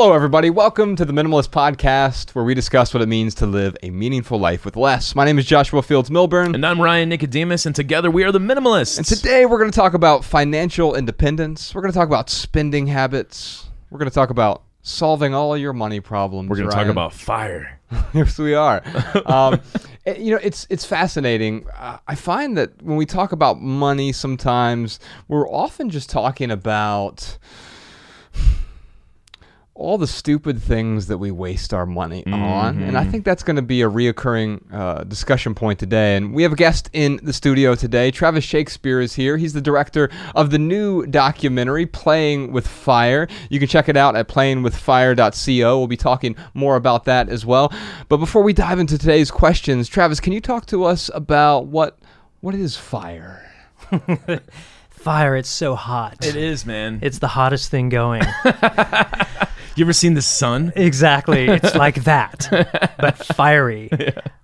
Hello, everybody. Welcome to the Minimalist Podcast, where we discuss what it means to live a meaningful life with less. My name is Joshua Fields Millburn. And I'm Ryan Nicodemus, and together we are the Minimalists. And today we're going to talk about financial independence. We're going to talk about spending habits. We're going to talk about solving all your money problems. we're going to talk about fire. yes, we are. Um, it- you know, it's it's fascinating. Uh, I find that when we talk about money, sometimes we're often just talking about all the stupid things that we waste our money on, and I think that's going to be a reoccurring uh, discussion point today. And we have a guest in the studio today. Travis Shakespeare is here. He's the director of the new documentary "Playing with Fire." You can check it out at playingwithfire.co. We'll be talking more about that as well. But before we dive into today's questions, Travis, can you talk to us about what what is fire? Fire, it's so hot. It is, man. It's the hottest thing going. you ever seen the sun? exactly. It's like that, but fiery.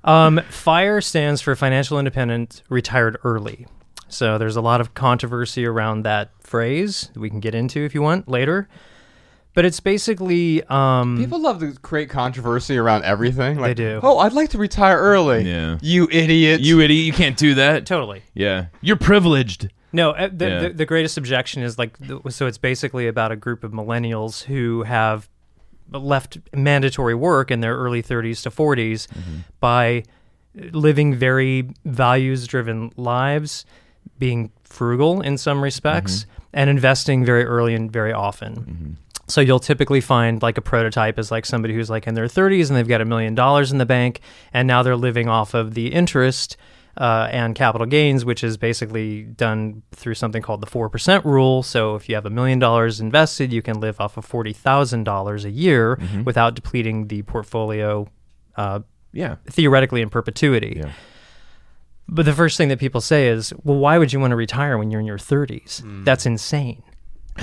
Um, FIRE stands for Financial Independent Retired Early. So there's a lot of controversy around that phrase that we can get into if you want later. But it's basically um, People love to create controversy around everything. Like, they do. Oh, I'd like to retire early. Yeah. You idiot. You idiot, you can't do that. totally. Yeah. You're privileged. No, uh, the, Yeah. the, the greatest objection is like, so it's basically about a group of millennials who have left mandatory work in their early 30s to 40s mm-hmm. by living very values driven lives, being frugal in some respects, mm-hmm. and investing very early and very often. Mm-hmm. So you'll typically find like a prototype is like somebody who's like in their 30s and they've got a million dollars in the bank and now they're living off of the interest uh, and capital gains, which is basically done through something called the 4% rule. So if you have a million dollars invested, you can live off of $40,000 a year without depleting the portfolio uh, Yeah. theoretically in perpetuity. Yeah. But the first thing that people say is, well, why would you want to retire when you're in your 30s? Mm. That's insane.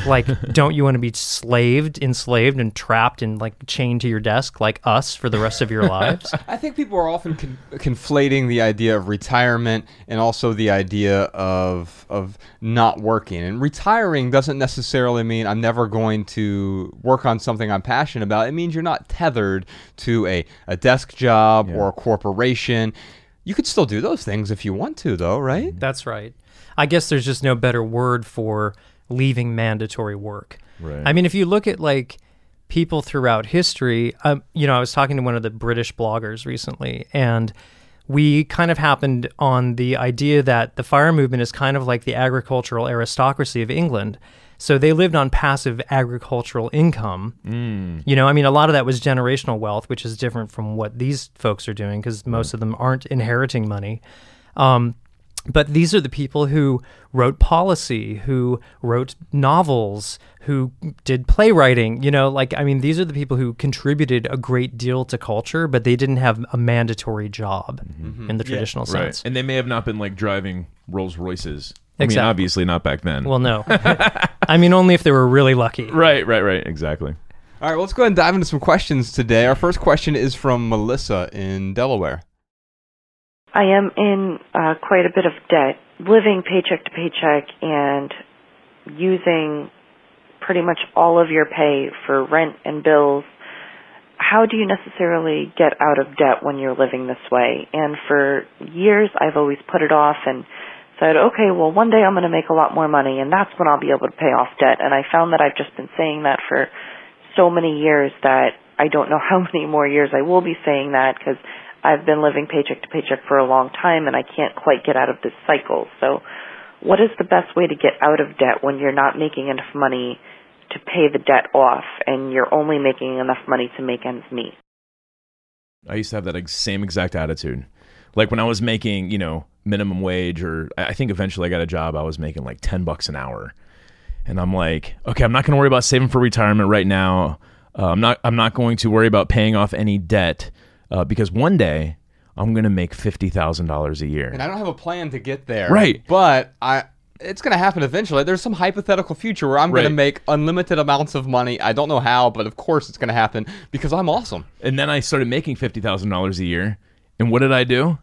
Like, don't you want to be slaved, enslaved, and trapped and like chained to your desk like us for the rest of your lives? I think people are often con- conflating the idea of retirement and also the idea of of not working. And retiring doesn't necessarily mean I'm never going to work on something I'm passionate about. It means you're not tethered to a, a desk job or a corporation. You could still do those things if you want to, though, right? That's right. I guess there's just no better word for leaving mandatory work. Right. I mean, if you look at like people throughout history, um, you know, I was talking to one of the British bloggers recently, and we kind of happened on the idea that the fire movement is kind of like the agricultural aristocracy of England. So they lived on passive agricultural income. Mm. You know, I mean, a lot of that was generational wealth, which is different from what these folks are doing because most of them aren't inheriting money. Um, but these are the people who wrote policy, who wrote novels, who did playwriting. You know, like, I mean, these are the people who contributed a great deal to culture, but they didn't have a mandatory job mm-hmm. Mm-hmm. in the traditional Right. sense. And they may have not been like driving Rolls Royces. I mean, obviously not back then. Well, no. I mean, only if they were really lucky. right, right, right. Exactly. All right, well, let's go ahead and dive into some questions today. Our first question is from Melissa in Delaware. I am in uh, quite a bit of debt, living paycheck to paycheck and using pretty much all of your pay for rent and bills. How do you necessarily get out of debt when you're living this way? And for years, I've always put it off and said, okay, well, one day I'm going to make a lot more money and that's when I'll be able to pay off debt. And I found that I've just been saying that for so many years that I don't know how many more years I will be saying that because I've been living paycheck to paycheck for a long time and I can't quite get out of this cycle. So, what is the best way to get out of debt when you're not making enough money to pay the debt off and you're only making enough money to make ends meet? I used to have that same exact attitude. Like when I was making, you know, minimum wage, or I think eventually I got a job, I was making like 10 bucks an hour. And I'm like, okay, I'm not going to worry about saving for retirement right now. Uh, I'm not. I'm not going to worry about paying off any debt uh, because one day I'm going to make fifty thousand dollars a year. And I don't have a plan to get there. Right. But I it's going to happen eventually. There's some hypothetical future where I'm going to make unlimited amounts of money. I don't know how, but of course it's going to happen because I'm awesome. And then I started making fifty thousand dollars a year. And what did I do?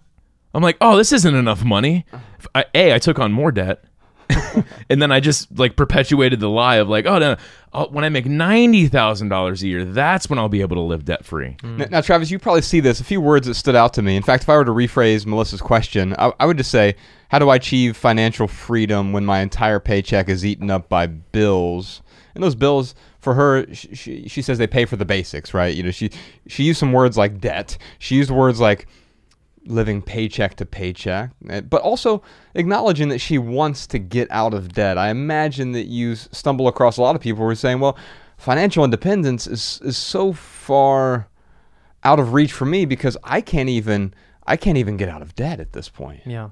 I'm like, oh, this isn't enough money. I, a, I took on more debt, and then I just like perpetuated the lie of like, oh no, I'll, when I make ninety thousand dollars a year, that's when I'll be able to live debt free. Mm. N- Now, Travis, you probably see this. A few words that stood out to me. In fact, if I were to rephrase Melissa's question, I, I would just say, "How do I achieve financial freedom when my entire paycheck is eaten up by bills?" And those bills, for her, she, she, she says they pay for the basics, right? You know, she she used some words like debt. She used words like living paycheck to paycheck, eh, but also acknowledging that she wants to get out of debt. I imagine that you stumble across a lot of people who are saying, "Well, financial independence is is so far out of reach for me because I can't even I can't even get out of debt at this point." Yeah.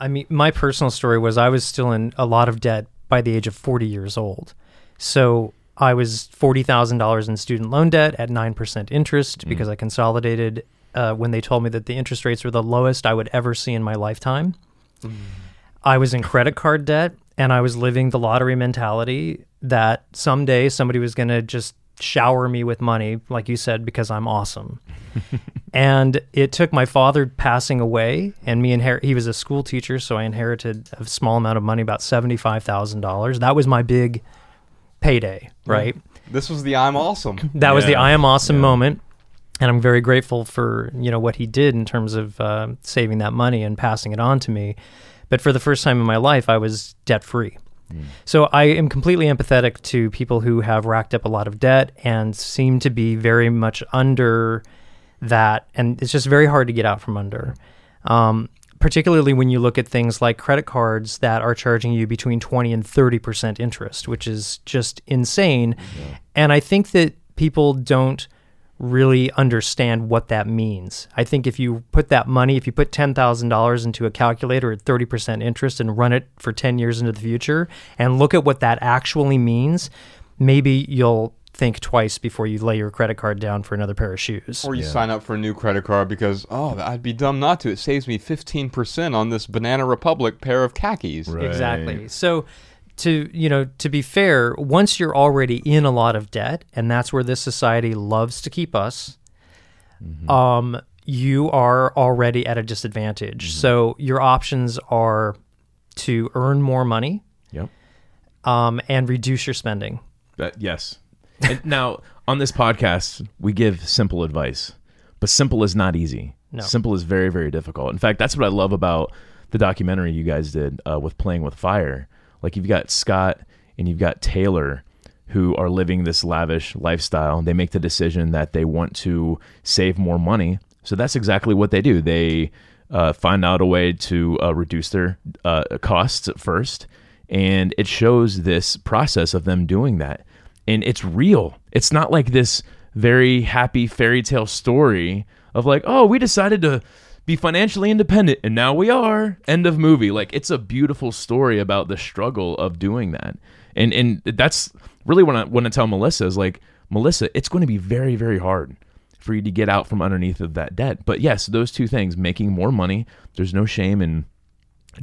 I mean, my personal story was I was still in a lot of debt by the age of 40 years old. So I was $40,000 in student loan debt at 9% interest because I consolidated uh, when they told me that the interest rates were the lowest I would ever see in my lifetime. I was in credit card debt and I was living the lottery mentality that someday somebody was going to just shower me with money, like you said, because I'm awesome. and it took my father passing away and me inherit he was a school teacher so i inherited a small amount of money about $75000 that was my big payday right This was the I'm awesome. that was the i am awesome moment and i'm very grateful for you know what he did in terms of uh, saving that money and passing it on to me. But for the first time in my life i was debt free so I am completely empathetic to people who have racked up a lot of debt and seem to be very much under that, and it's just very hard to get out from under. Um, particularly when you look at things like credit cards that are charging you between 20 and 30 percent interest, which is just insane. And I think that people don't really understand what that means. I think if you put that money, if you put $10,000 into a calculator at 30% interest and run it for 10 years into the future and look at what that actually means, maybe you'll think twice before you lay your credit card down for another pair of shoes. Or you sign up for a new credit card because oh, I'd be dumb not to. It saves me 15% on this Banana Republic pair of khakis. Right. Exactly. So to you know to be fair once you're already in a lot of debt and that's where this society loves to keep us um you are already at a disadvantage so your options are to earn more money Yep. um and reduce your spending That yes. And now on this podcast, we give simple advice, but simple is not easy. No. Simple is very very difficult. In fact, that's what I love about the documentary you guys did uh, with playing with fire. Like you've got Scott and you've got Taylor who are living this lavish lifestyle. They make the decision that they want to save more money. So that's exactly what they do. They uh, find out a way to uh, reduce their uh, costs at first. And it shows this process of them doing that. And it's real. It's not like this very happy fairy tale story of like, oh, we decided to be financially independent and now we are. End of movie. Like it's a beautiful story about the struggle of doing that. And and that's really what I want to tell Melissa is like, Melissa, it's going to be very, very hard for you to get out from underneath of that debt. But yes, those two things, making more money, there's no shame in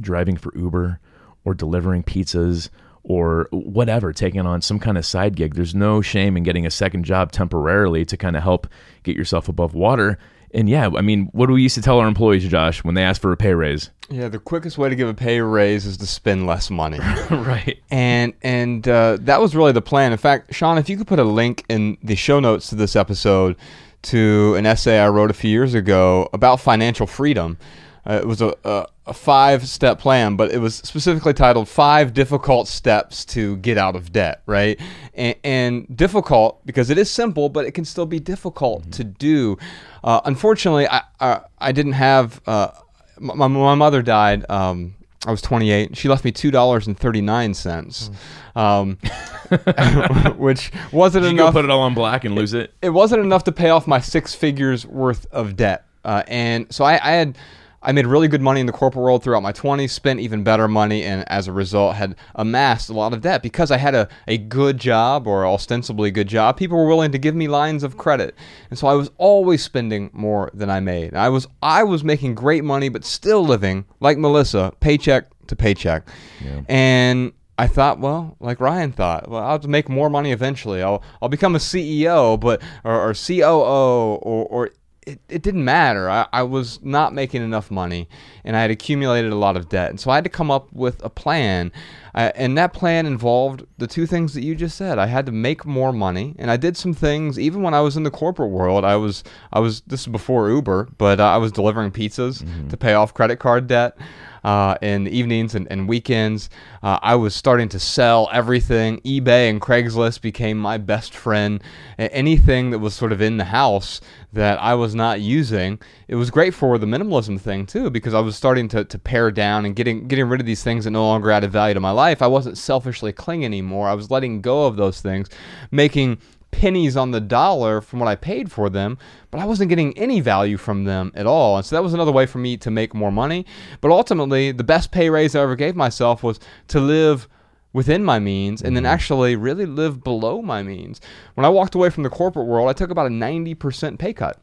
driving for Uber or delivering pizzas or whatever, taking on some kind of side gig. There's no shame in getting a second job temporarily to kind of help get yourself above water. And yeah, I mean, what do we used to tell our employees, Josh, when they ask for a pay raise? Yeah, the quickest way to give a pay raise is to spend less money. right. and and uh, that was really the plan. In fact, Sean, if you could put a link in the show notes to this episode to an essay I wrote a few years ago about financial freedom. Uh, it was a, a, a five step plan, but it was specifically titled Five Difficult Steps to Get Out of Debt, right? And, and difficult because it is simple, but it can still be difficult to do. Uh, unfortunately, I, I, I didn't have, uh, my, my mother died. Um, I was 28. She left me two dollars and thirty nine cents, um, which wasn't Did enough put it all on black and lose it? it wasn't enough to pay off my six figures worth of debt. Uh, and so I, I had, I made really good money in the corporate world throughout my 20s, spent even better money, and as a result had amassed a lot of debt because I had a, a good job or ostensibly good job. People were willing to give me lines of credit. And so I was always spending more than I made. I was, I was making great money, but still living like Melissa, paycheck to paycheck. Yeah. And I thought, well, like Ryan thought, well, I'll make more money eventually. I'll I'll become a CEO, but or, or COO, or, or it, it didn't matter. I, I was not making enough money, and I had accumulated a lot of debt, and so I had to come up with a plan. Uh, and that plan involved the two things that you just said. I had to make more money, and I did some things. Even when I was in the corporate world, I was I was this is before Uber, but uh, I was delivering pizzas to pay off credit card debt uh, in the evenings and, and weekends. Uh, I was starting to sell everything. eBay and Craigslist became my best friend. Anything that was sort of in the house that I was not using, it was great for the minimalism thing too, because I was starting to, to pare down and getting getting rid of these things that no longer added value to my life. I wasn't selfishly clinging anymore. I was letting go of those things, making pennies on the dollar from what I paid for them, but I wasn't getting any value from them at all. And so that was another way for me to make more money. But ultimately, the best pay raise I ever gave myself was to live within my means and then mm-hmm. actually really live below my means. When I walked away from the corporate world, I took about a 90% pay cut.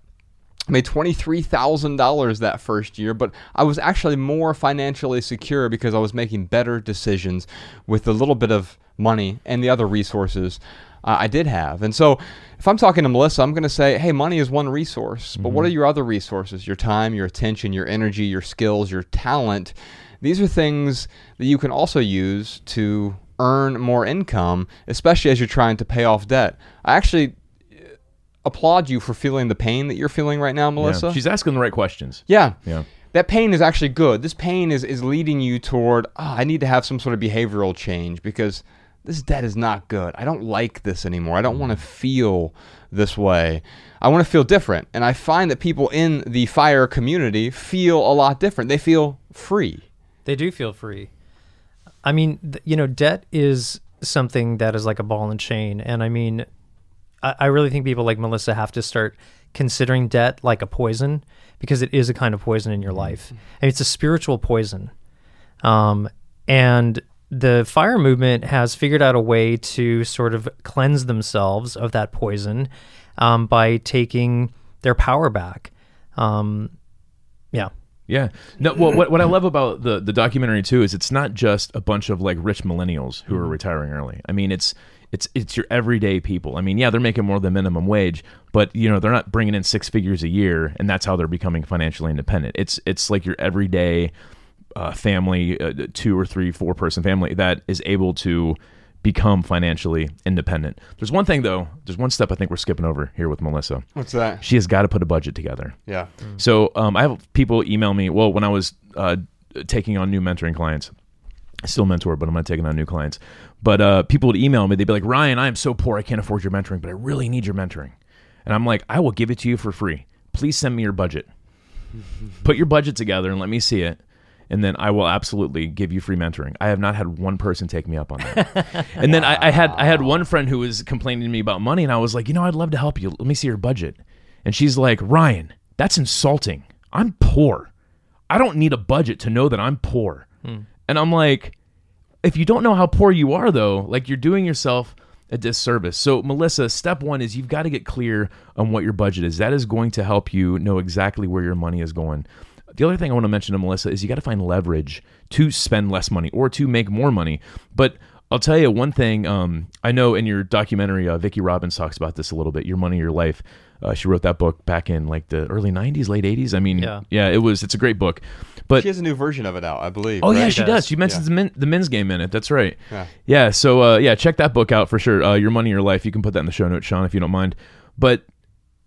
I made $23,000 that first year, but I was actually more financially secure because I was making better decisions with the little bit of money and the other resources uh, I did have. And so if I'm talking to Melissa, I'm going to say, hey, money is one resource, but what are your other resources? Your time, your attention, your energy, your skills, your talent. These are things that you can also use to earn more income, especially as you're trying to pay off debt. I actually uh, applaud you for feeling the pain that you're feeling right now, Melissa. Yeah. She's asking the right questions. Yeah. Yeah. That pain is actually good. This pain is, is leading you toward, oh, I need to have some sort of behavioral change because this debt is not good. I don't like this anymore. I don't want to feel this way. I want to feel different. And I find that people in the fire community feel a lot different. They feel free. They do feel free. I mean, th- you know, debt is something that is like a ball and chain. And I mean, I, I really think people like Melissa have to start considering debt like a poison because it is a kind of poison in your life. And it's a spiritual poison. Um, and the fire movement has figured out a way to sort of cleanse themselves of that poison um, by taking their power back. Um, yeah. Yeah. No. Well, what what I love about the the documentary too is it's not just a bunch of like rich millennials who are retiring early. I mean, it's it's it's your everyday people. I mean, yeah, they're making more than minimum wage, but you know they're not bringing in six figures a year, and that's how they're becoming financially independent. It's it's like your everyday uh, family, uh, two or three, four person family that is able to become financially independent. There's one thing though. There's one step I think we're skipping over here with Melissa. What's that? She has got to put a budget together. Yeah. So um, I have people email me. Well, when I was uh, taking on new mentoring clients, I still mentor, but I'm not taking on new clients. But uh, people would email me. They'd be like, Ryan, I am so poor, I can't afford your mentoring, but I really need your mentoring. And I'm like, I will give it to you for free. Please send me your budget. Put your budget together and let me see it. And then I will absolutely give you free mentoring. I have not had one person take me up on that. and then I, I had I had one friend who was complaining to me about money, and I was like, you know, I'd love to help you. Let me see your budget. And she's like, Ryan, that's insulting. I'm poor. I don't need a budget to know that I'm poor. Hmm. And I'm like, if you don't know how poor you are, though, like you're doing yourself a disservice. So, Melissa, step one is you've got to get clear on what your budget is. That is going to help you know exactly where your money is going. The other thing I want to mention to Melissa is you got to find leverage to spend less money or to make more money. But I'll tell you one thing. Um, I know in your documentary, uh, Vicki Robin talks about this a little bit. Your money, your life. Uh, she wrote that book back in like the early '90s, late '80s. I mean, Yeah. it was. It's a great book. But She has a new version of it out, I believe. Oh yeah, she does. does. She mentions Yeah. the, men, the men's game in it. That's right. Yeah. Yeah. So uh, yeah, check that book out for sure. Uh, Your money, your life. You can put that in the show notes, Sean, if you don't mind. But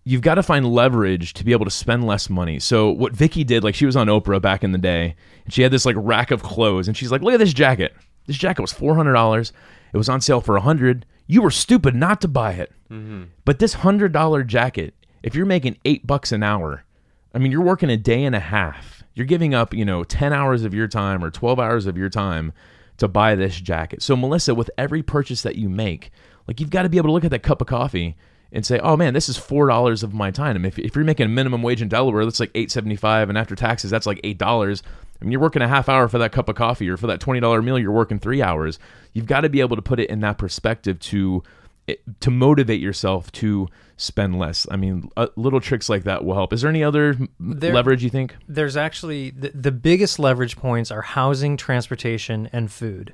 you've got to find leverage to be able to spend less money. So what Vicki did, like she was on Oprah back in the day, and she had this like rack of clothes, and she's like, "Look at this jacket. This jacket was four hundred dollars. It was on sale for a hundred. You were stupid not to buy it. Mm-hmm. But this hundred dollar jacket, if you're making eight bucks an hour, I mean, you're working a day and a half. You're giving up, you know, 10 hours of your time or 12 hours of your time to buy this jacket. So, Melissa, with every purchase that you make, like you've got to be able to look at that cup of coffee and say, oh man, this is $4 of my time. And if, if you're making a minimum wage in Delaware, that's like $8.75. And after taxes, that's like $8. I mean, you're working a half hour for that cup of coffee or for that $20 meal, you're working three hours. You've got to be able to put it in that perspective to to motivate yourself to spend less. I mean, uh, little tricks like that will help. Is there any other There- leverage you think? there's actually the, the biggest leverage points are housing, transportation, and food.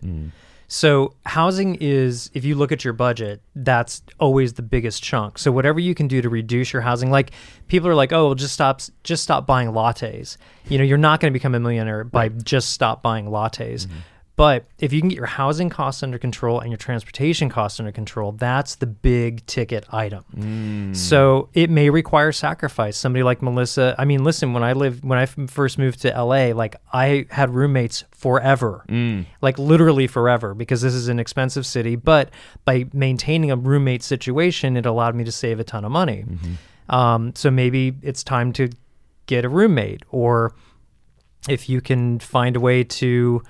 So housing is if you look at your budget, that's always the biggest chunk. So whatever you can do to reduce your housing, like people are like, "Oh, well, just stop just stop buying lattes." You know, you're not going to become a millionaire by just stop buying lattes. Mm-hmm. But if you can get your housing costs under control and your transportation costs under control, that's the big ticket item. Mm. So it may require sacrifice. Somebody like Melissa, I mean, listen, when I lived, when I first moved to LA, like I had roommates forever, mm. like literally forever, because this is an expensive city. But by maintaining a roommate situation, it allowed me to save a ton of money. Mm-hmm. Um, so maybe it's time to get a roommate, or if you can find a way to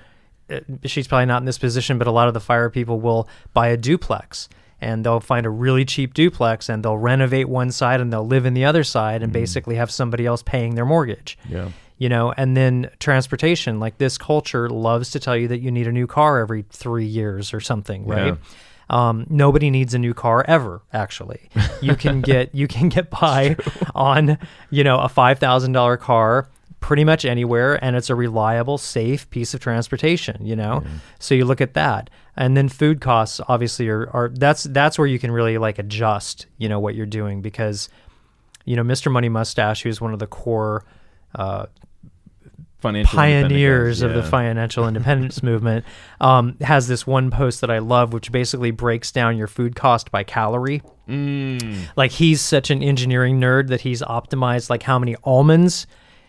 she's probably not in this position, but a lot of the fire people will buy a duplex and they'll find a really cheap duplex and they'll renovate one side and they'll live in the other side and basically have somebody else paying their mortgage. Yeah. You know, and then transportation, like this culture loves to tell you that you need a new car every three years or something, right? Um, nobody needs a new car ever. Actually, you can get you can get by on you know a five thousand dollar car pretty much anywhere, and it's a reliable, safe piece of transportation. You know, so you look at that, and then food costs obviously are, are that's that's where you can really like adjust. You know what you're doing because you know Mr. Money Mustache, who's one of the core uh, Financial pioneers guys, of the financial independence movement, um, has this one post that I love, which basically breaks down your food cost by calorie. Mm. Like he's such an engineering nerd that he's optimized like how many almonds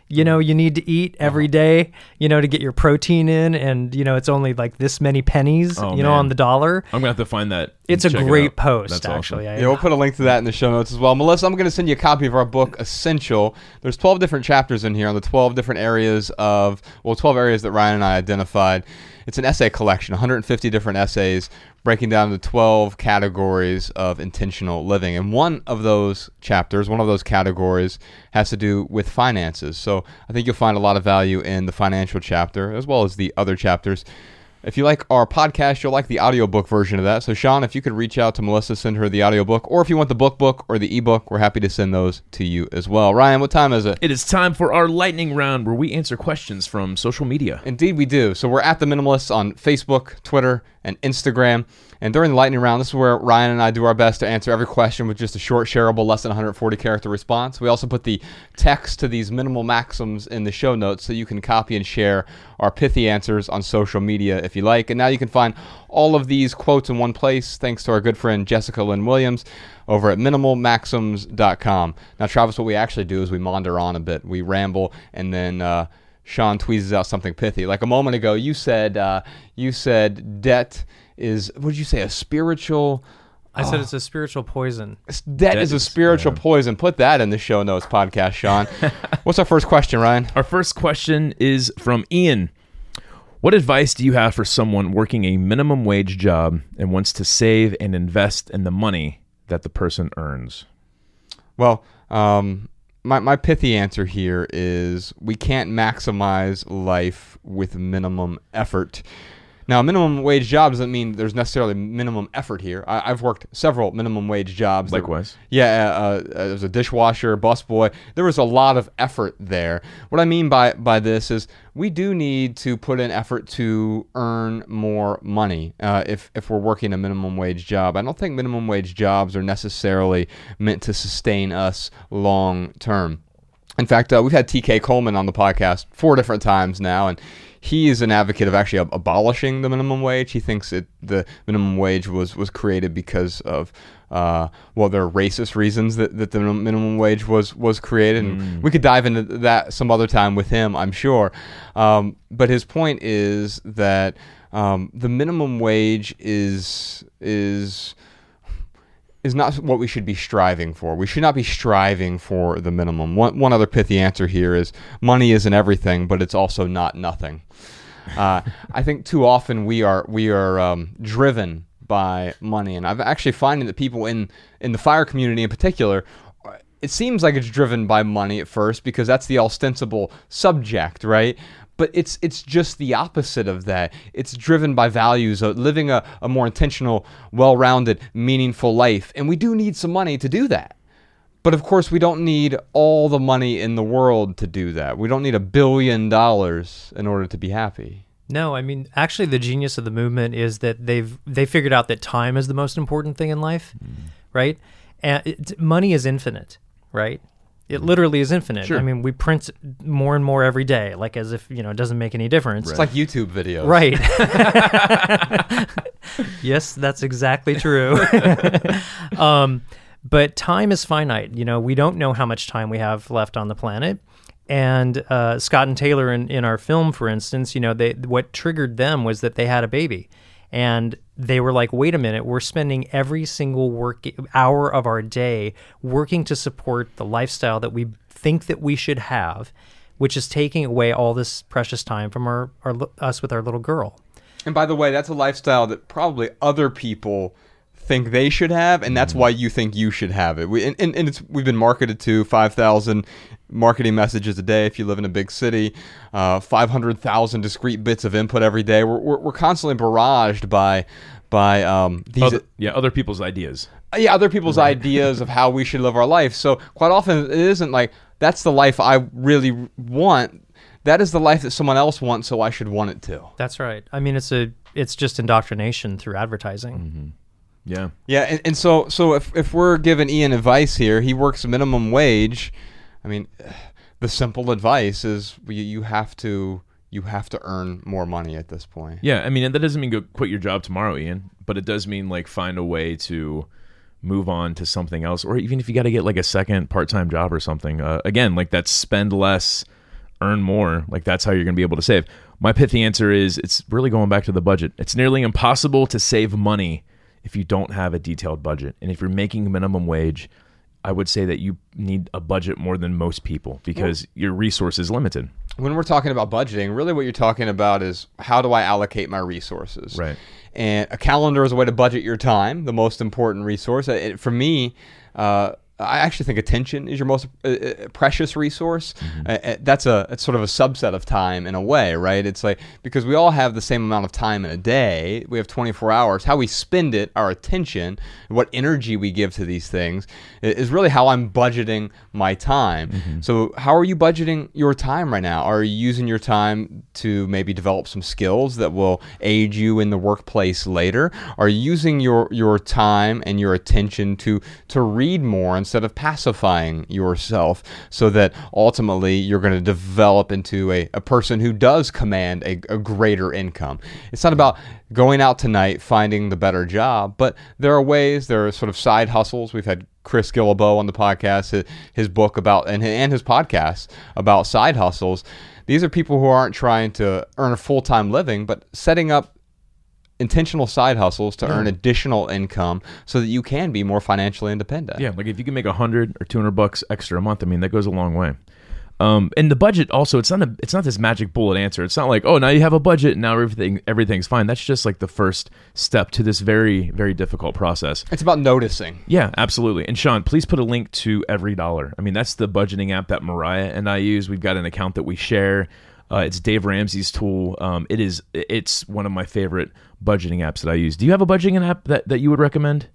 you know you need to eat every Uh-huh. you know to get your protein in and you know it's only like this many pennies Oh, you know man. on the dollar I'm gonna have to find that. it's a check it great out. post That's awesome. actually I- Yeah, we'll put a link to that in the show notes as well. Melissa, I'm going to send you a copy of our book, Essential. There's 12 different chapters in here on the 12 different areas of, well, 12 areas that Ryan and I identified. It's an essay collection, 150 different essays, breaking down the 12 categories of intentional living. And one of those chapters, one of those categories, has to do with finances. So I think you'll find a lot of value in the financial chapter as well as the other chapters. If you like our podcast, you'll like the audiobook version of that. So, Sean, if you could reach out to Melissa, send her the audiobook, or if you want the book book or the ebook, we're happy to send those to you as well. Ryan, what time is it? It is time for our lightning round where we answer questions from social media. Indeed, we do. So we're at the Minimalists on Facebook, Twitter, and Instagram. And during the lightning round, this is where Ryan and I do our best to answer every question with just a short, shareable, less than 140 character response. We also put the text to these minimal maxims in the show notes so you can copy and share our pithy answers on social media if you like. And now you can find all of these quotes in one place thanks to our good friend Jessica Lynn Williams over at minimalmaxims.com. Now, Travis, what we actually do is we maunder on a bit, we ramble, and then. Uh, Sean tweezes out something pithy. Like a moment ago, you said uh, you said debt is what did you say? A spiritual I said it's a spiritual poison debt is a is- spiritual poison. Put that in the show notes podcast, Sean. What's our first question, Ryan? Our first question is from Ian. What advice do you have for someone working a minimum wage job and wants to save and invest in the money that the person earns? Well, um, my, my pithy answer here is we can't maximize life with minimum effort. Now, a minimum wage job doesn't mean there's necessarily minimum effort here. I, I've worked several minimum wage jobs. that- Likewise. yeah, uh, uh, as a dishwasher, busboy, there was a lot of effort there. What I mean by by this is we do need to put in effort to earn more money uh, if if we're working a minimum wage job. I don't think minimum wage jobs are necessarily meant to sustain us long term. In fact, uh, we've had TK Coleman on the podcast four different times now, and he is an advocate of actually ab- abolishing the minimum wage. He thinks that the minimum wage was, was created because of, uh, well, there are racist reasons that, that the minimum- wage was, was created. And we could dive into that some other time with him, I'm sure. Um, but his point is that um, the minimum wage is is is not what we should be striving for. We should not be striving for the minimum. One, one other pithy answer here is money isn't everything, but it's also not nothing. Uh, I think too often we are we are um, driven by money, and I've actually finding that people in in the fire community in particular. It seems like it's driven by money at first because that's the ostensible subject, right? But it's it's just the opposite of that. It's driven by values of living a, a more intentional, well-rounded, meaningful life, and we do need some money to do that. But of course, we don't need all the money in the world to do that. We don't need a billion dollars in order to be happy. No, I mean actually the genius of the movement is that they've they figured out that time is the most important thing in life, mm. right? And it, money is infinite, right? It literally is infinite. Sure. I mean, we print more and more every day, like as if you know it doesn't make any difference. It's like YouTube videos. Right. yes, that's exactly true. um, but time is finite. You know, we don't know how much time we have left on the planet. And uh, Scott and Taylor in, in our film, for instance, you know, they what triggered them was that they had a baby. And they were like, wait a minute, we're spending every single work hour of our day working to support the lifestyle that we think that we should have, which is taking away all this precious time from our, our us with our little girl. And by the way, that's a lifestyle that probably other people think they should have, and that's mm-hmm. why you think you should have it. We, and, and, and it's we've been marketed to 5,000 marketing messages a day if you live in a big city, uh, 500,000 discrete bits of input every day. We're, we're, we're constantly barraged by by um, these Other, yeah, other people's ideas. yeah, other people's ideas of how we should live our life. So quite often it isn't like that's the life I really want. That is the life that someone else wants, so I should want it too. That's right. I mean, it's a it's just indoctrination through advertising. Yeah. Yeah, and, and so so if if we're giving Ian advice here, he works minimum wage. I mean, the simple advice is you, have to you have to earn more money at this point. Yeah, I mean, and that doesn't mean go quit your job tomorrow, Ian, but it does mean like find a way to move on to something else, or even if you got to get like a second part-time job or something. Uh, again, like that's spend less, earn more. Like that's how you're going to be able to save. My pithy answer is it's really going back to the budget. It's nearly impossible to save money if you don't have a detailed budget, and if you're making minimum wage. I would say that you need a budget more than most people because your resource is limited. When we're talking about budgeting, really what you're talking about is how do I allocate my resources? Right. And a calendar is a way to budget your time, the most important resource. It, for me, uh, I actually think attention is your most uh, uh, precious resource. Uh, uh, that's a it's sort of a subset of time in a way, right? It's like because we all have the same amount of time in a day. We have 24 hours. How we spend it, our attention, what energy we give to these things, is really how I'm budgeting my time. So, how are you budgeting your time right now? Are you using your time to maybe develop some skills that will aid you in the workplace later? Are you using your your time and your attention to to read more instead of pacifying yourself so that ultimately you're going to develop into a, a person who does command a, a greater income? It's not about going out tonight finding the better job, but there are ways, there are sort of side hustles. We've had Chris Guillebeau on the podcast, his, book about and, and his podcast about side hustles. These are people who aren't trying to earn a full time living, but setting up intentional side hustles to earn additional income so that you can be more financially independent. Yeah, like if you can make a hundred or two hundred bucks extra a month, I mean that goes a long way. Um, and the budget also, it's not a, it's not this magic bullet answer. It's not like, oh, now you have a budget, and now everything, everything's fine. That's just like the first step to this very, very difficult process. It's about noticing. Yeah, absolutely. And Sean, please put a link to EveryDollar. I mean, that's the budgeting app that Mariah and I use. We've got an account that we share. Uh, it's Dave Ramsey's tool. Um, it is. It's one of my favorite budgeting apps that I use. Do you have a budgeting app that, that you would recommend?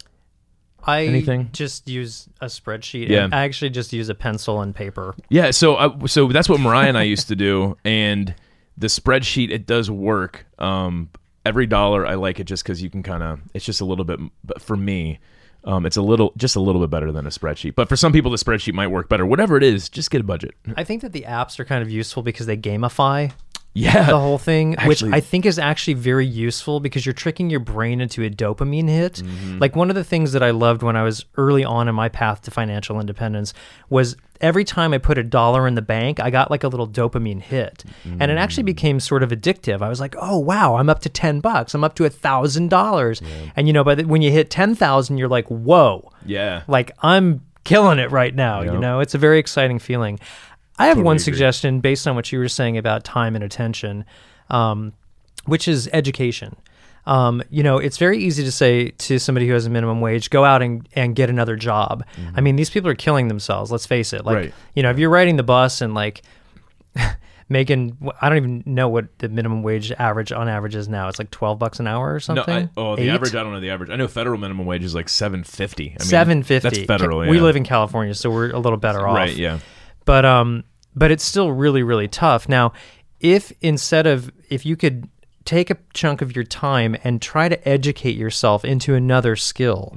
I Anything? just use a spreadsheet. Yeah. I actually just use a pencil and paper. Yeah, so uh, so that's what Mariah and I used to do, and the spreadsheet it does work. Um, every dollar I like it just because you can kind of it's just a little bit. But for me, um, it's a little just a little bit better than a spreadsheet. But for some people, the spreadsheet might work better. Whatever it is, just get a budget. I think that the apps are kind of useful because they gamify Yeah, the whole thing, which I think is actually very useful because you're tricking your brain into a dopamine hit. Mm-hmm. Like one of the things that I loved when I was early on in my path to financial independence was every time I put a dollar in the bank, I got like a little dopamine hit. And it Mm. actually became sort of addictive. I was like, oh, wow, I'm up to 10 bucks. I'm up to a thousand dollars. And you know, but when you hit 10,000, you're like, whoa, yeah. like I'm killing it right now. You know, it's a very exciting feeling. I have Totally one agree. suggestion based on what you were saying about time and attention, um, which is education. Um, you know, it's very easy to say to somebody who has a minimum wage, go out and, and get another job. I mean, these people are killing themselves. Let's face it. Like, Right. you know, if you're riding the bus and like making I don't even know what the minimum wage average on average is now. It's like twelve bucks an hour or No, something. I, oh, the Eight? average. I don't know the average. I know federal minimum wage is like seven fifty. I mean, Seven fifty. That's federal. We live in California, so we're a little better off. right. Yeah. But um but it's still really really tough. Now if instead of if you could take a chunk of your time and try to educate yourself into another skill.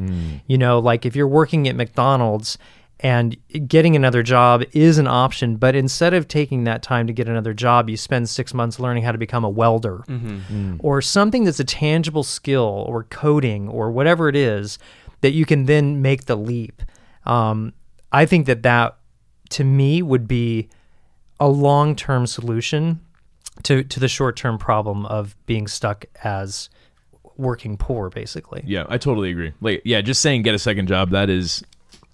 You know like if you're working at McDonald's and getting another job is an option but instead of taking that time to get another job you spend 6 months learning how to become a welder. Or something that's a tangible skill or coding or whatever it is that you can then make the leap. Um, i think that that to me would be a long-term solution to to the short-term problem of being stuck as working poor basically. Yeah. I totally agree. Like, yeah, just saying get a second job that is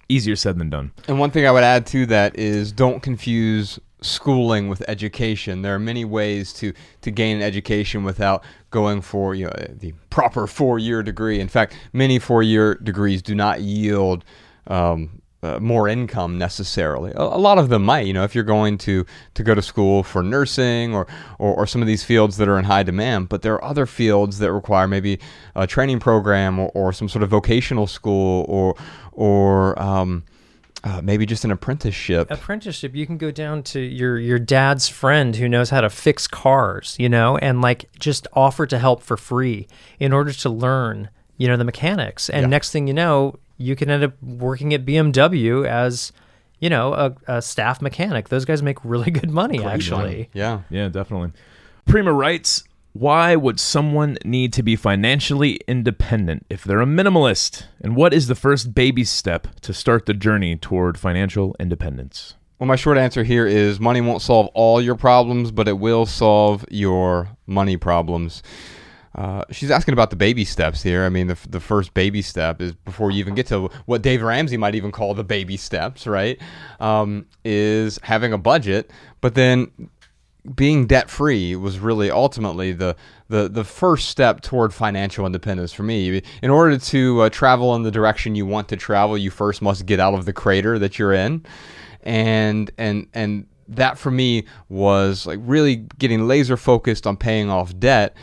easier said than done. And one thing I would add to that is don't confuse schooling with education. There are many ways to to gain education without going for you know the proper four year degree. In fact, many four year degrees do not yield. Um, uh, more income necessarily. A, a lot of them might, you know, if you're going to to go to school for nursing or, or or some of these fields that are in high demand. But there are other fields that require maybe a training program or, or some sort of vocational school or or um, uh, maybe just an apprenticeship. Apprenticeship, you can go down to your your dad's friend who knows how to fix cars, you know, and like just offer to help for free in order to learn, you know, the mechanics. And Yeah. next thing you know, you can end up working at BMW as, you know, a, a staff mechanic. Those guys make really good money, actually. Yeah. Yeah, definitely. Prima writes, why would someone need to be financially independent if they're a minimalist? And what is the first baby step to start the journey toward financial independence? Well, my short answer here is money won't solve all your problems, but it will solve your money problems. Uh, she's asking about the baby steps here. I mean, the, the first baby step is before you even get to what Dave Ramsey might even call the baby steps, right? Um, is having a budget, but then being debt free was really ultimately the, the the first step toward financial independence for me. In order to uh, travel in the direction you want to travel, you first must get out of the crater that you're in, and and and that for me was like really getting laser focused on paying off debt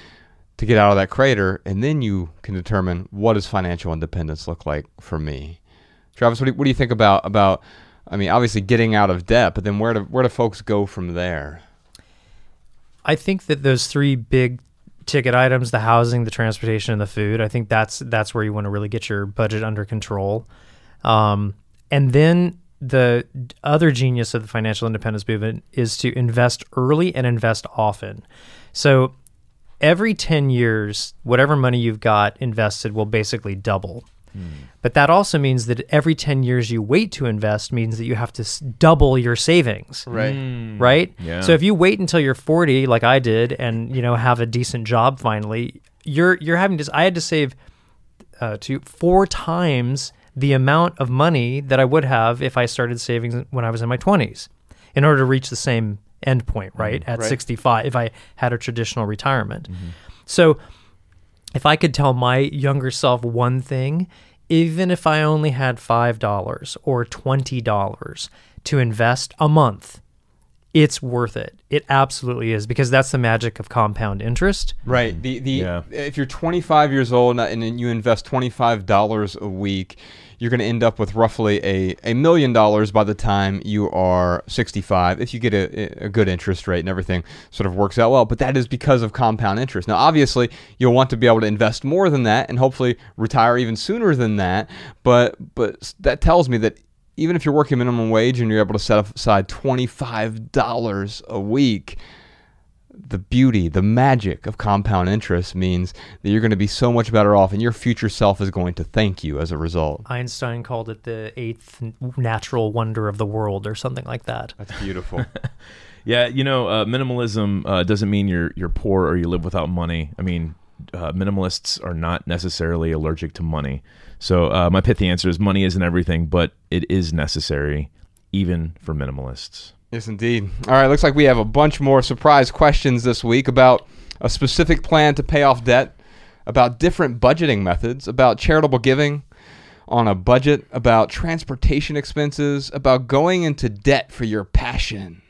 to get out of that crater, and then you can determine what does financial independence look like for me. Travis, what do you, what do you think about about? I mean, obviously getting out of debt, but then where do where do folks go from there? I think that those three big ticket items, the housing, the transportation, and the food, I think that's that's where you want to really get your budget under control. Um, and then the other genius of the financial independence movement is to invest early and invest often. So every 10 years, whatever money you've got invested will basically double. But that also means that every 10 years you wait to invest means that you have to s- double your savings Right. right? Yeah. So if you wait until you're 40, like I did, and you know have a decent job finally, you're you're having to. I had to save uh, to four times the amount of money that I would have if I started saving when I was in my 20s, in order to reach the same end point, right? Mm-hmm. At Right. 65, if I had a traditional retirement. Mm-hmm. So if I could tell my younger self one thing, even if I only had $5 or $20 to invest a month, it's worth it. It absolutely is because that's the magic of compound interest. Right. The the Yeah. if you're 25 years old and you invest 25 dollars a week, you're going to end up with roughly a, a million dollars by the time you are 65 if you get a, a good interest rate and everything sort of works out well. But that is because of compound interest. Now obviously you'll want to be able to invest more than that and hopefully retire even sooner than that. But but that tells me that even if you're working minimum wage and you're able to set aside $25 a week the beauty, the magic of compound interest means that you're going to be so much better off and your future self is going to thank you as a result. Einstein called it the eighth natural wonder of the world or something like that. That's beautiful. Yeah, you know, uh, minimalism uh, doesn't mean you're you're poor or you live without money. I mean, uh, minimalists are not necessarily allergic to money. So uh, my pithy answer is money isn't everything, but it is necessary, even for minimalists. Yes, indeed. All right, looks like we have a bunch more surprise questions this week about a specific plan to pay off debt, about different budgeting methods, about charitable giving on a budget, about transportation expenses, about going into debt for your passion,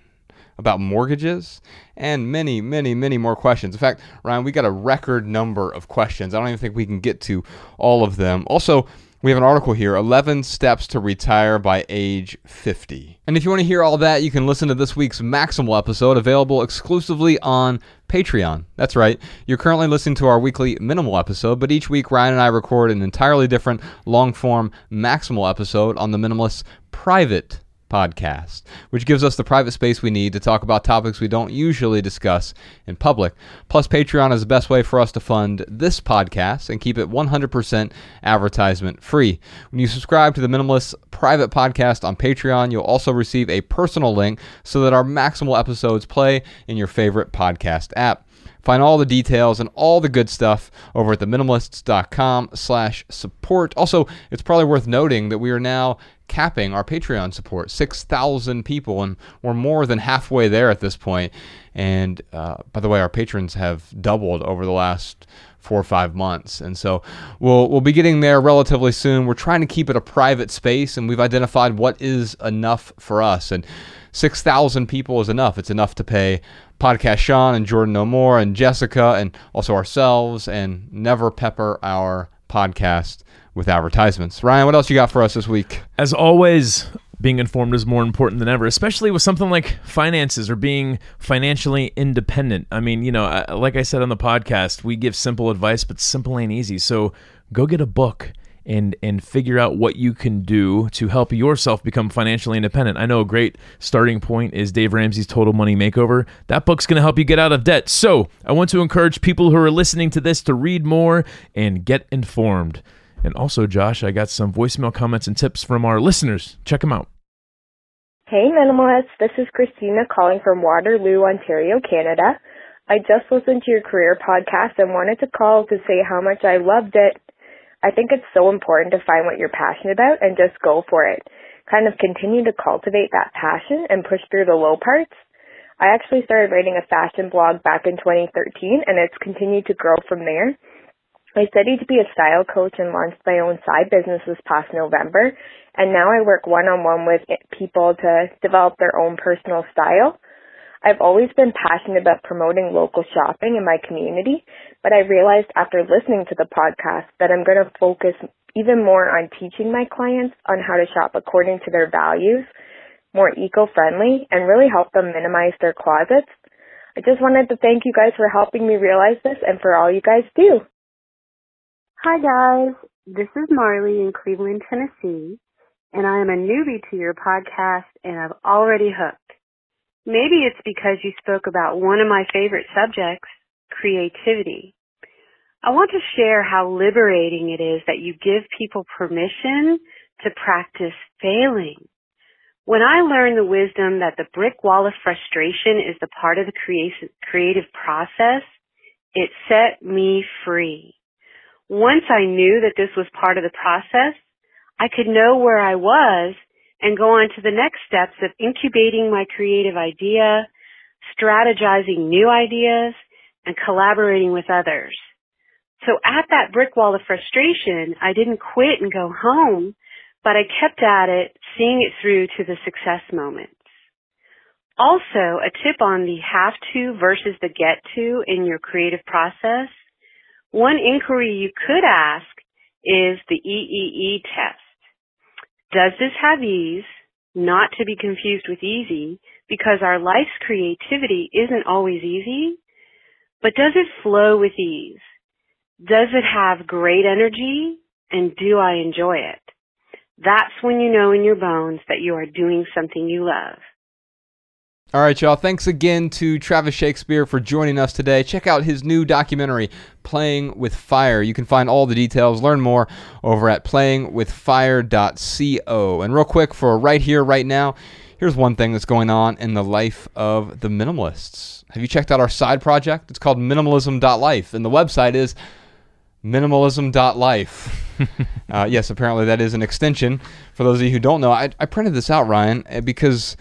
about mortgages, and many, many, many more questions. In fact, Ryan, we got a record number of questions. I don't even think we can get to all of them. Also, we have an article here 11 Steps to Retire by Age 50. And if you want to hear all that, you can listen to this week's Maximal episode available exclusively on Patreon. That's right. You're currently listening to our weekly Minimal episode, but each week Ryan and I record an entirely different long form Maximal episode on the Minimalist's private podcast, which gives us the private space we need to talk about topics we don't usually discuss in public. Plus, Patreon is the best way for us to fund this podcast and keep it 100% advertisement free. When you subscribe to the Minimalist private podcast on Patreon, you'll also receive a personal link so that our maximal episodes play in your favorite podcast app. Find all the details and all the good stuff over at theminimalists.com slash support. Also, it's probably worth noting that we are now capping our Patreon support. 6,000 people, and we're more than halfway there at this point. And uh, by the way, our patrons have doubled over the last four or five months, and so we'll we'll be getting there relatively soon. We're trying to keep it a private space, and we've identified what is enough for us. And 6,000 people is enough. It's enough to pay Podcast Sean and Jordan No More and Jessica and also ourselves and never pepper our podcast with advertisements. Ryan, what else you got for us this week? As always, being informed is more important than ever, especially with something like finances or being financially independent. I mean, you know, like I said on the podcast, we give simple advice, but simple ain't easy. So go get a book and and figure out what you can do to help yourself become financially independent. I know a great starting point is Dave Ramsey's Total Money Makeover. That book's going to help you get out of debt. So, I want to encourage people who are listening to this to read more and get informed. And also, Josh, I got some voicemail comments and tips from our listeners. Check them out. Hey, Minimalists. This is Christina calling from Waterloo, Ontario, Canada. I just listened to your career podcast and wanted to call to say how much I loved it I think it's so important to find what you're passionate about and just go for it. Kind of continue to cultivate that passion and push through the low parts. I actually started writing a fashion blog back in 2013 and it's continued to grow from there. I studied to be a style coach and launched my own side business this past November and now I work one on one with people to develop their own personal style. I've always been passionate about promoting local shopping in my community, but I realized after listening to the podcast that I'm going to focus even more on teaching my clients on how to shop according to their values, more eco-friendly, and really help them minimize their closets. I just wanted to thank you guys for helping me realize this and for all you guys do. Hi guys, this is Marley in Cleveland, Tennessee, and I am a newbie to your podcast and I've already hooked. Maybe it's because you spoke about one of my favorite subjects, creativity. I want to share how liberating it is that you give people permission to practice failing. When I learned the wisdom that the brick wall of frustration is the part of the creative process, it set me free. Once I knew that this was part of the process, I could know where I was and go on to the next steps of incubating my creative idea, strategizing new ideas, and collaborating with others. So at that brick wall of frustration, I didn't quit and go home, but I kept at it, seeing it through to the success moments. Also, a tip on the have to versus the get to in your creative process. One inquiry you could ask is the EEE test. Does this have ease? Not to be confused with easy, because our life's creativity isn't always easy, but does it flow with ease? Does it have great energy? And do I enjoy it? That's when you know in your bones that you are doing something you love. All right, y'all. Thanks again to Travis Shakespeare for joining us today. Check out his new documentary, Playing with Fire. You can find all the details, learn more over at playingwithfire.co. And real quick, for right here, right now, here's one thing that's going on in the life of the minimalists. Have you checked out our side project? It's called minimalism.life, and the website is minimalism.life. uh, yes, apparently that is an extension. For those of you who don't know, I, I printed this out, Ryan, because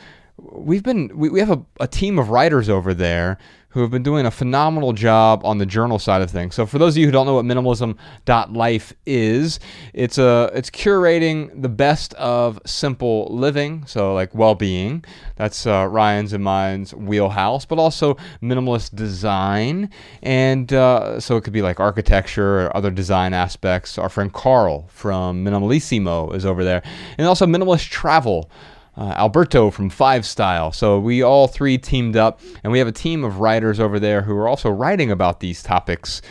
we've been we, we have a, a team of writers over there who have been doing a phenomenal job on the journal side of things. So for those of you who don't know what minimalism.life is, it's a it's curating the best of simple living, so like well-being. That's uh, Ryan's and mine's wheelhouse, but also minimalist design, and uh, so it could be like architecture or other design aspects. Our friend Carl from Minimalissimo is over there, and also minimalist travel uh, Alberto from Five Style. So we all three teamed up, and we have a team of writers over there who are also writing about these topics.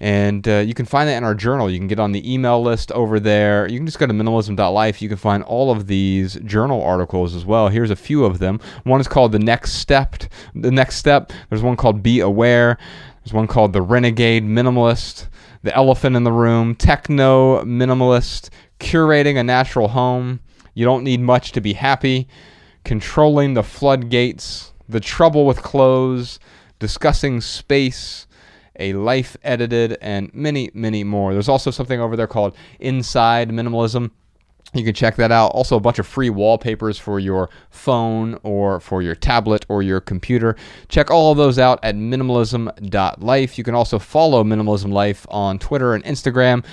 And uh, you can find that in our journal. You can get on the email list over there. You can just go to minimalism.life. You can find all of these journal articles as well. Here's a few of them. One is called The Next Step. The Next Step. There's one called Be Aware. There's one called The Renegade Minimalist. The Elephant in the Room. Techno Minimalist. Curating a Natural Home. You don't need much to be happy. Controlling the floodgates, the trouble with clothes, discussing space, a life edited, and many, many more. There's also something over there called Inside Minimalism. You can check that out. Also, a bunch of free wallpapers for your phone or for your tablet or your computer. Check all of those out at minimalism.life. You can also follow Minimalism Life on Twitter and Instagram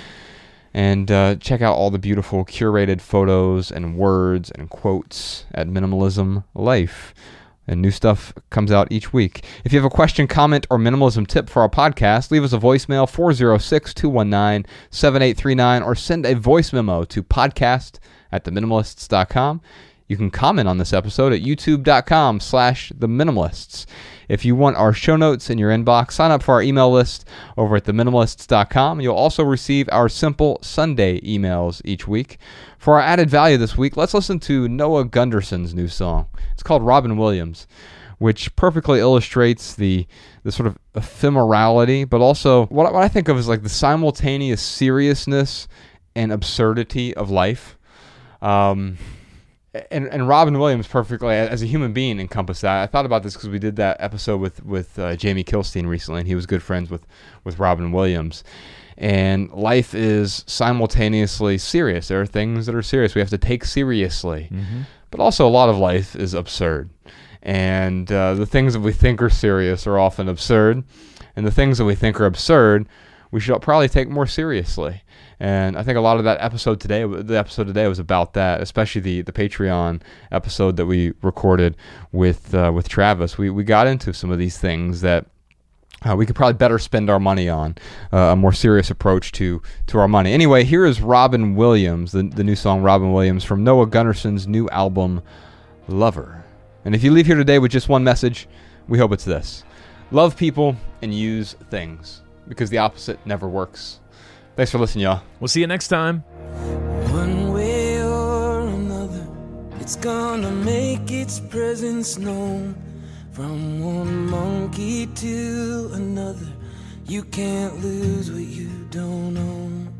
and uh, check out all the beautiful curated photos and words and quotes at Minimalism Life. And new stuff comes out each week. If you have a question, comment, or minimalism tip for our podcast, leave us a voicemail 406 219 7839 or send a voice memo to podcast at theminimalists.com. You can comment on this episode at youtube.com slash the minimalists. If you want our show notes in your inbox, sign up for our email list over at theminimalists.com. You'll also receive our simple Sunday emails each week. For our added value this week, let's listen to Noah Gundersen's new song. It's called Robin Williams, which perfectly illustrates the the sort of ephemerality, but also what, what I think of as like the simultaneous seriousness and absurdity of life. Um, and, and Robin Williams perfectly as a human being encompassed that. I thought about this because we did that episode with with uh, Jamie Kilstein recently, and he was good friends with with Robin Williams. And life is simultaneously serious. There are things that are serious we have to take seriously, mm-hmm. but also a lot of life is absurd. And uh, the things that we think are serious are often absurd, and the things that we think are absurd, we should probably take more seriously. And I think a lot of that episode today, the episode today was about that, especially the, the Patreon episode that we recorded with uh, with Travis. We we got into some of these things that uh, we could probably better spend our money on uh, a more serious approach to to our money. Anyway, here is Robin Williams, the, the new song Robin Williams from Noah Gundersen's new album Lover. And if you leave here today with just one message, we hope it's this: love people and use things because the opposite never works. Thanks for listening, y'all. We'll see you next time. One way or another, it's gonna make its presence known. From one monkey to another, you can't lose what you don't own.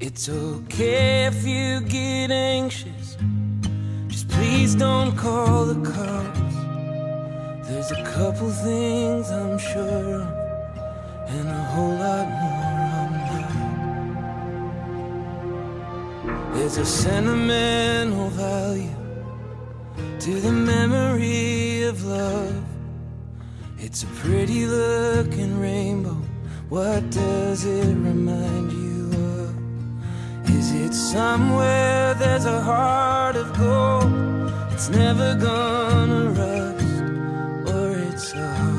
It's okay if you get anxious, just please don't call the cops. There's a couple things I'm sure of, and a whole lot more. There's a sentimental value to the memory of love. It's a pretty looking rainbow. What does it remind you of? Is it somewhere there's a heart of gold? It's never gonna rust, or it's a